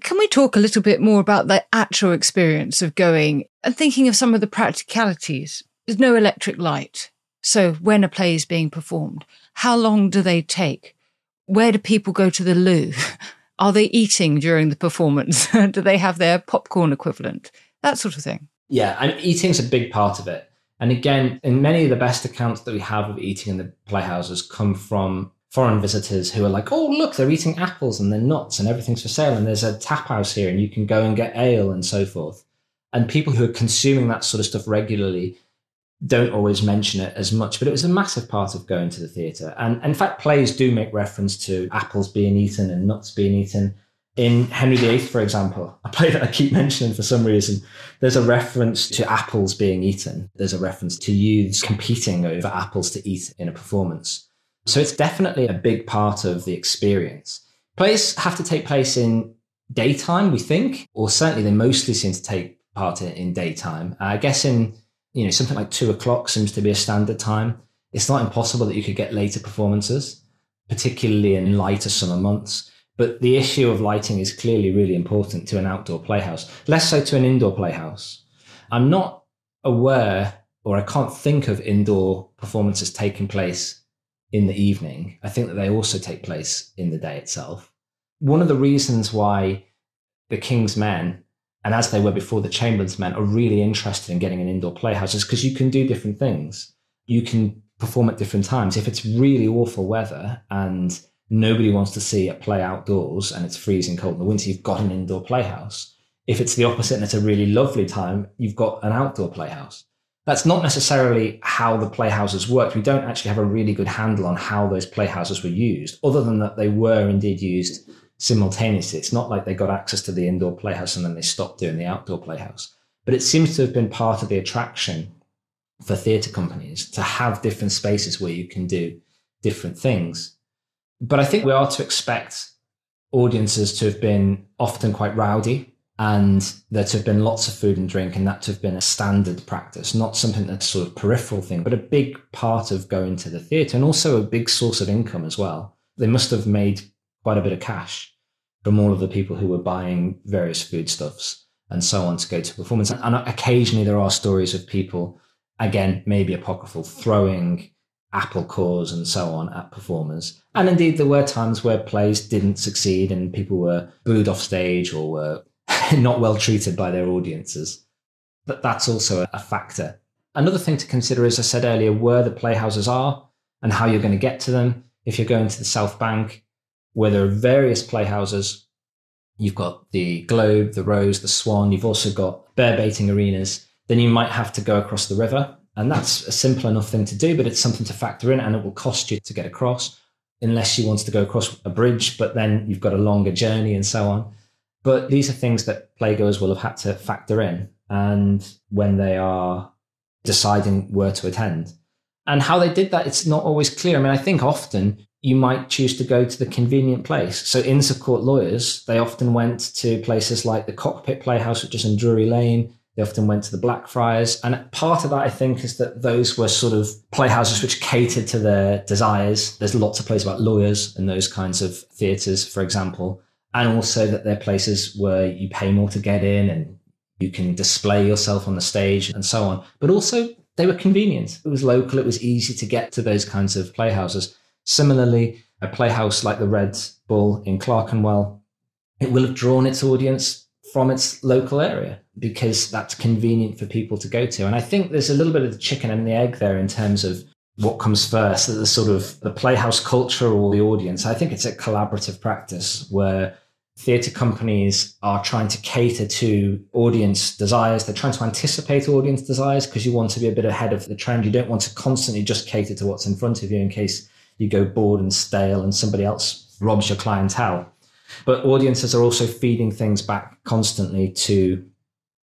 Can we talk a little bit more about the actual experience of going and thinking of some of the practicalities? There's no electric light. So when a play is being performed, how long do they take? Where do people go to the loo? (laughs) Are they eating during the performance? (laughs) do they have their popcorn equivalent? That sort of thing. Yeah, and eating's a big part of it. And again, in many of the best accounts that we have of eating in the playhouses come from foreign visitors who are like, oh, look, they're eating apples and they're nuts and everything's for sale. And there's a tap house here and you can go and get ale and so forth. And people who are consuming that sort of stuff regularly don't always mention it as much, but it was a massive part of going to the theatre. And in fact, plays do make reference to apples being eaten and nuts being eaten. In Henry VIII, for example, a play that I keep mentioning for some reason, there's a reference to apples being eaten. There's a reference to youths competing over apples to eat in a performance. So it's definitely a big part of the experience. Plays have to take place in daytime, we think, or certainly they mostly seem to take part in, in daytime. I guess in you know something like two o'clock seems to be a standard time. It's not impossible that you could get later performances, particularly in lighter summer months. But the issue of lighting is clearly really important to an outdoor playhouse, less so to an indoor playhouse. I'm not aware or I can't think of indoor performances taking place in the evening. I think that they also take place in the day itself. One of the reasons why the King's Men, and as they were before the Chamberlain's Men, are really interested in getting an indoor playhouse is because you can do different things. You can perform at different times. If it's really awful weather and nobody wants to see a play outdoors and it's freezing cold in the winter, you've got an indoor playhouse. If it's the opposite and it's a really lovely time, you've got an outdoor playhouse. That's not necessarily how the playhouses worked. We don't actually have a really good handle on how those playhouses were used, other than that they were indeed used simultaneously. It's not like they got access to the indoor playhouse and then they stopped doing the outdoor playhouse. But it seems to have been part of the attraction for theatre companies to have different spaces where you can do different things. But I think we are to expect audiences to have been often quite rowdy and there to have been lots of food and drink and that to have been a standard practice, not something that's sort of peripheral thing, but a big part of going to the theatre and also a big source of income as well. They must have made quite a bit of cash from all of the people who were buying various foodstuffs and so on to go to performance. And occasionally there are stories of people, again, maybe apocryphal, throwing apple cores and so on at performers. And indeed, there were times where plays didn't succeed and people were booed off stage or were (laughs) not well treated by their audiences. But that's also a factor. Another thing to consider, as I said earlier, where the playhouses are and how you're going to get to them. If you're going to the South Bank, where there are various playhouses, you've got the Globe, the Rose, the Swan, you've also got bear baiting arenas, then you might have to go across the river and that's a simple enough thing to do, but it's something to factor in and it will cost you to get across unless you want to go across a bridge, but then you've got a longer journey and so on. But these are things that playgoers will have had to factor in and when they are deciding where to attend. And how they did that, it's not always clear. I mean, I think often you might choose to go to the convenient place. So in Court lawyers, they often went to places like the Cockpit Playhouse, which is in Drury Lane, they often went to the Blackfriars. And part of that, I think, is that those were sort of playhouses which catered to their desires. There's lots of plays about lawyers and those kinds of theatres, for example. And also that they're places where you pay more to get in and you can display yourself on the stage and so on. But also, they were convenient. It was local, it was easy to get to those kinds of playhouses. Similarly, a playhouse like the Red Bull in Clerkenwell, it will have drawn its audience from its local area because that's convenient for people to go to. And I think there's a little bit of the chicken and the egg there in terms of what comes first, the sort of the playhouse culture or the audience. I think it's a collaborative practice where theatre companies are trying to cater to audience desires. They're trying to anticipate audience desires because you want to be a bit ahead of the trend. You don't want to constantly just cater to what's in front of you in case you go bored and stale and somebody else robs your clientele. But audiences are also feeding things back constantly to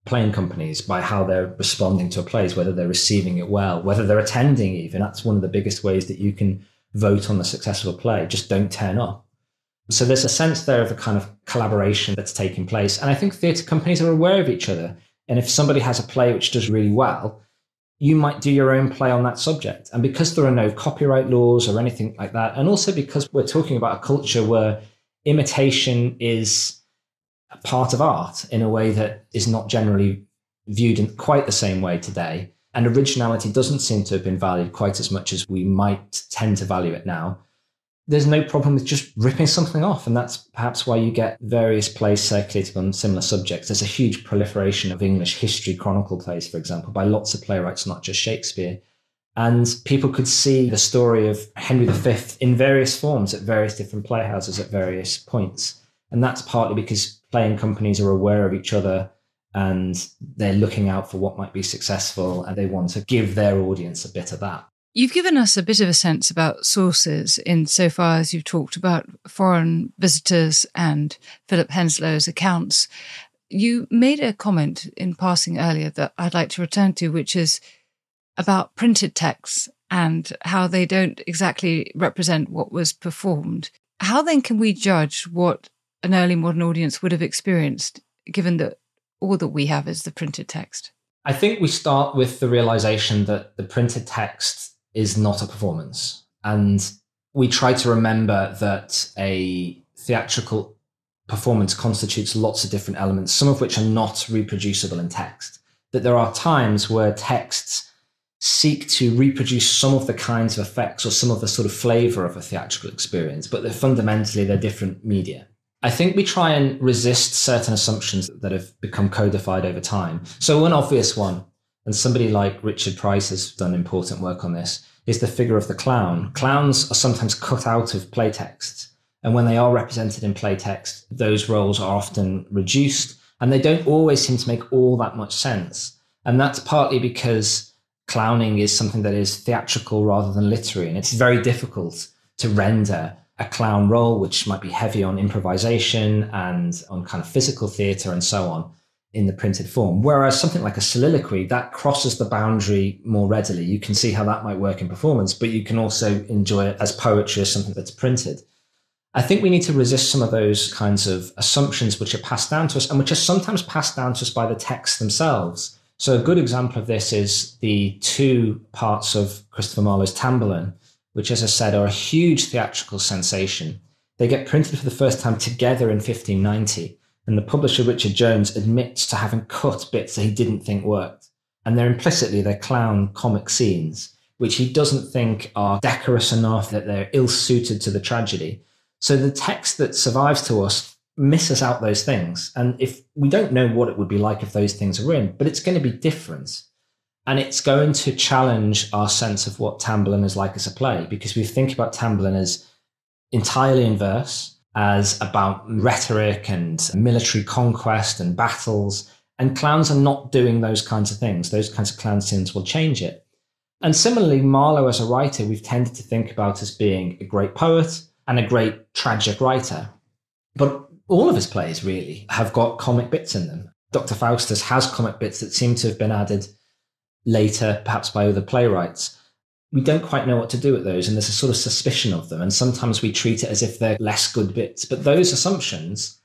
playing companies by how they're responding to a plays, whether they're receiving it well, whether they're attending even. That's one of the biggest ways that you can vote on the success of a play, just don't turn up. So there's a sense there of a kind of collaboration that's taking place. And I think theatre companies are aware of each other. And if somebody has a play which does really well, you might do your own play on that subject. And because there are no copyright laws or anything like that, and also because we're talking about a culture where imitation is a part of art in a way that is not generally viewed in quite the same way today. And originality doesn't seem to have been valued quite as much as we might tend to value it now there's no problem with just ripping something off. And that's perhaps why you get various plays circulating on similar subjects. There's a huge proliferation of English history chronicle plays, for example, by lots of playwrights, not just Shakespeare. And people could see the story of Henry V in various forms at various different playhouses at various points. And that's partly because playing companies are aware of each other and they're looking out for what might be successful and they want to give their audience a bit of that. You've given us a bit of a sense about sources in so far as you've talked about foreign visitors and Philip Henslowe's accounts. You made a comment in passing earlier that I'd like to return to, which is about printed texts and how they don't exactly represent what was performed. How then can we judge what an early modern audience would have experienced, given that all that we have is the printed text? I think we start with the realization that the printed text is not a performance. And we try to remember that a theatrical performance constitutes lots of different elements, some of which are not reproducible in text. That there are times where texts seek to reproduce some of the kinds of effects or some of the sort of flavor of a theatrical experience, but they're fundamentally they're different media. I think we try and resist certain assumptions that have become codified over time. So one obvious one and somebody like Richard Preiss has done important work on this, is the figure of the clown. Clowns are sometimes cut out of playtext. And when they are represented in playtext, those roles are often reduced and they don't always seem to make all that much sense. And that's partly because clowning is something that is theatrical rather than literary. And it's very difficult to render a clown role, which might be heavy on improvisation and on kind of physical theatre and so on in the printed form. Whereas something like a soliloquy, that crosses the boundary more readily. You can see how that might work in performance, but you can also enjoy it as poetry as something that's printed. I think we need to resist some of those kinds of assumptions which are passed down to us and which are sometimes passed down to us by the texts themselves. So a good example of this is the two parts of Christopher Marlowe's Tamburlaine, which, as I said, are a huge theatrical sensation. They get printed for the first time together in 1590 and the publisher Richard Jones admits to having cut bits that he didn't think worked. And they're implicitly their clown comic scenes, which he doesn't think are decorous enough, that they're ill suited to the tragedy. So the text that survives to us misses out those things. And if we don't know what it would be like if those things are in, but it's going to be different. And it's going to challenge our sense of what Tamburlaine is like as a play, because we think about Tamburlaine as entirely in verse, as about rhetoric and military conquest and battles. And clowns are not doing those kinds of things. Those kinds of clown scenes will change it. And similarly, Marlowe as a writer, we've tended to think about as being a great poet and a great tragic writer. But all of his plays really have got comic bits in them. Dr. Faustus has comic bits that seem to have been added later, perhaps by other playwrights we don't quite know what to do with those and there's a sort of suspicion of them and sometimes we treat it as if they're less good bits. But those assumptions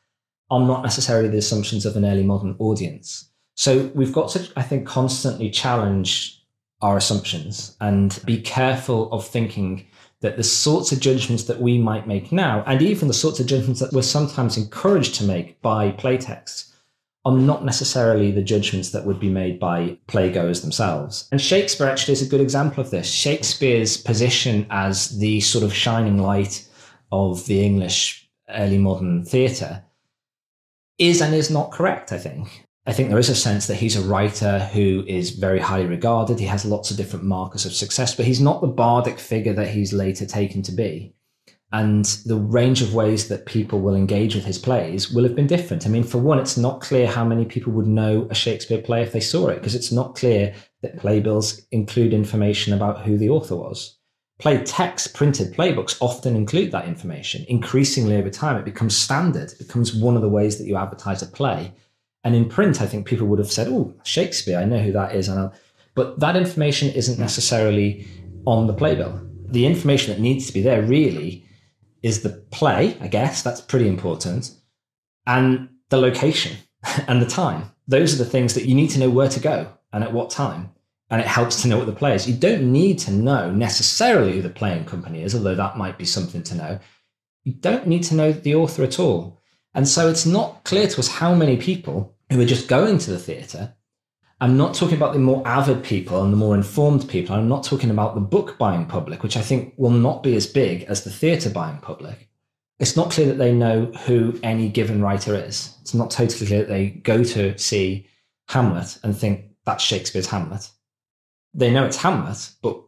are not necessarily the assumptions of an early modern audience. So we've got to i think constantly challenge our assumptions and be careful of thinking that the sorts of judgments that we might make now and even the sorts of judgments that we're sometimes encouraged to make by playtexts are not necessarily the judgments that would be made by playgoers themselves. And Shakespeare actually is a good example of this. Shakespeare's position as the sort of shining light of the English early modern theatre is and is not correct, I think. I think there is a sense that he's a writer who is very highly regarded. He has lots of different markers of success, but he's not the bardic figure that he's later taken to be and the range of ways that people will engage with his plays will have been different. I mean, for one, it's not clear how many people would know a Shakespeare play if they saw it, because it's not clear that playbills include information about who the author was. Play text, printed playbooks often include that information. Increasingly over time, it becomes standard, it becomes one of the ways that you advertise a play. And in print, I think people would have said, oh, Shakespeare, I know who that is. But that information isn't necessarily on the playbill The information that needs to be there really is the play, I guess, that's pretty important, and the location (laughs) and the time. Those are the things that you need to know where to go and at what time. And it helps to know what the play is. You don't need to know necessarily who the playing company is, although that might be something to know. You don't need to know the author at all. And so it's not clear to us how many people who are just going to the theatre. I'm not talking about the more avid people and the more informed people. I'm not talking about the book buying public, which I think will not be as big as the theatre buying public. It's not clear that they know who any given writer is. It's not totally clear that they go to see Hamlet and think that's Shakespeare's Hamlet. They know it's Hamlet, but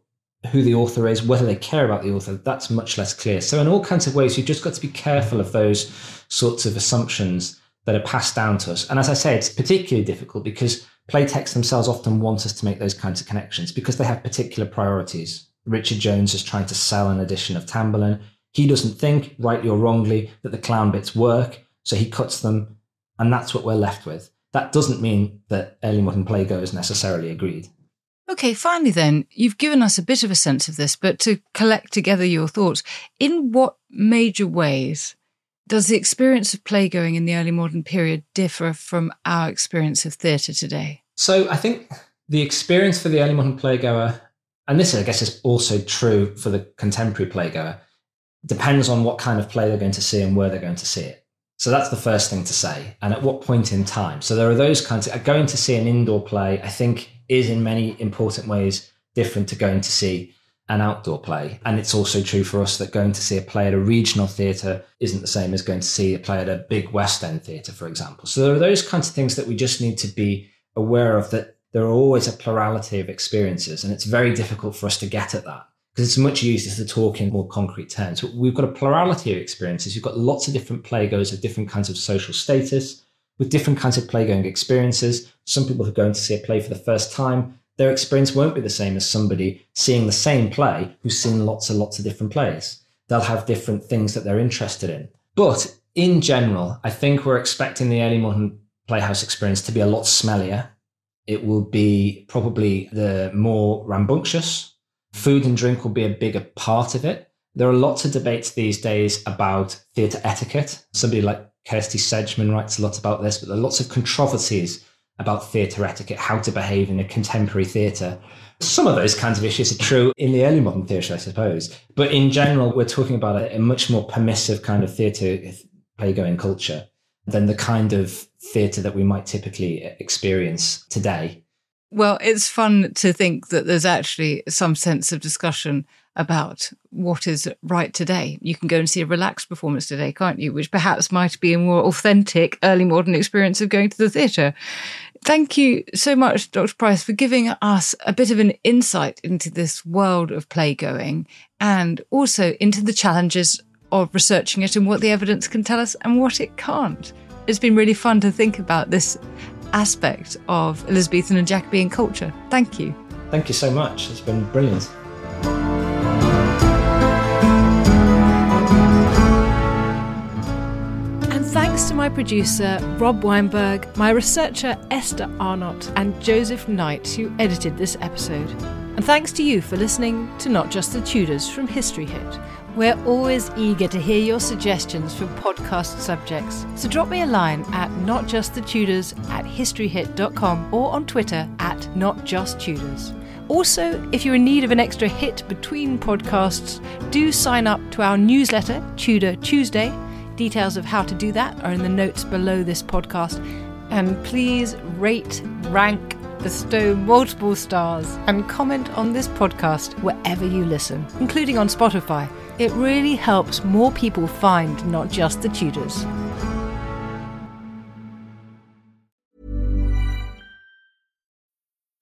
who the author is, whether they care about the author, that's much less clear. So, in all kinds of ways, you've just got to be careful of those sorts of assumptions that are passed down to us. And as I say, it's particularly difficult because playtexts themselves often want us to make those kinds of connections because they have particular priorities. Richard Jones is trying to sell an edition of Tamburlaine. He doesn't think, rightly or wrongly, that the clown bits work, so he cuts them, and that's what we're left with. That doesn't mean that early modern playgoers necessarily agreed. Okay, finally, then, you've given us a bit of a sense of this, but to collect together your thoughts, in what major ways does the experience of playgoing in the early modern period differ from our experience of theatre today? So I think the experience for the early modern playgoer, and this I guess is also true for the contemporary playgoer, depends on what kind of play they're going to see and where they're going to see it. So that's the first thing to say. And at what point in time? So there are those kinds of going to see an indoor play, I think is in many important ways different to going to see an outdoor play. And it's also true for us that going to see a play at a regional theatre isn't the same as going to see a play at a big West End theatre, for example. So there are those kinds of things that we just need to be aware of that there are always a plurality of experiences. And it's very difficult for us to get at that because it's much easier to talk in more concrete terms. But we've got a plurality of experiences. You've got lots of different playgoers of different kinds of social status, with different kinds of playgoing experiences. Some people who are going to see a play for the first time, their experience won't be the same as somebody seeing the same play who's seen lots and lots of different plays. They'll have different things that they're interested in. But in general, I think we're expecting the early modern playhouse experience to be a lot smellier. It will be probably the more rambunctious. Food and drink will be a bigger part of it. There are lots of debates these days about theatre etiquette. Somebody like Kirsty Sedgman writes a lot about this, but there are lots of controversies about theatre etiquette, how to behave in a contemporary theatre. Some of those kinds of issues are true in the early modern theatre, I suppose. But in general, we're talking about a, a much more permissive kind of theatre uh, playgoing culture than the kind of theatre that we might typically uh, experience today. Well, it's fun to think that there's actually some sense of discussion about what is right today. You can go and see a relaxed performance today, can't you? Which perhaps might be a more authentic early modern experience of going to the theatre. Thank you so much, Dr. Price, for giving us a bit of an insight into this world of playgoing and also into the challenges of researching it and what the evidence can tell us and what it can't. It's been really fun to think about this aspect of Elizabethan and Jacobean culture. Thank you. Thank you so much. It's been brilliant. Thanks to my producer, Rob Weinberg, my researcher, Esther Arnott, and Joseph Knight, who edited this episode. And thanks to you for listening to Not Just the Tudors from History Hit. We're always eager to hear your suggestions for podcast subjects, so drop me a line at notjustthetudors at historyhit.com or on Twitter at notjusttudors. Also, if you're in need of an extra hit between podcasts, do sign up to our newsletter, Tudor Tuesday Details of how to do that are in the notes below this podcast. And please rate, rank, bestow multiple stars, and comment on this podcast wherever you listen, including on Spotify. It really helps more people find not just the Tudors.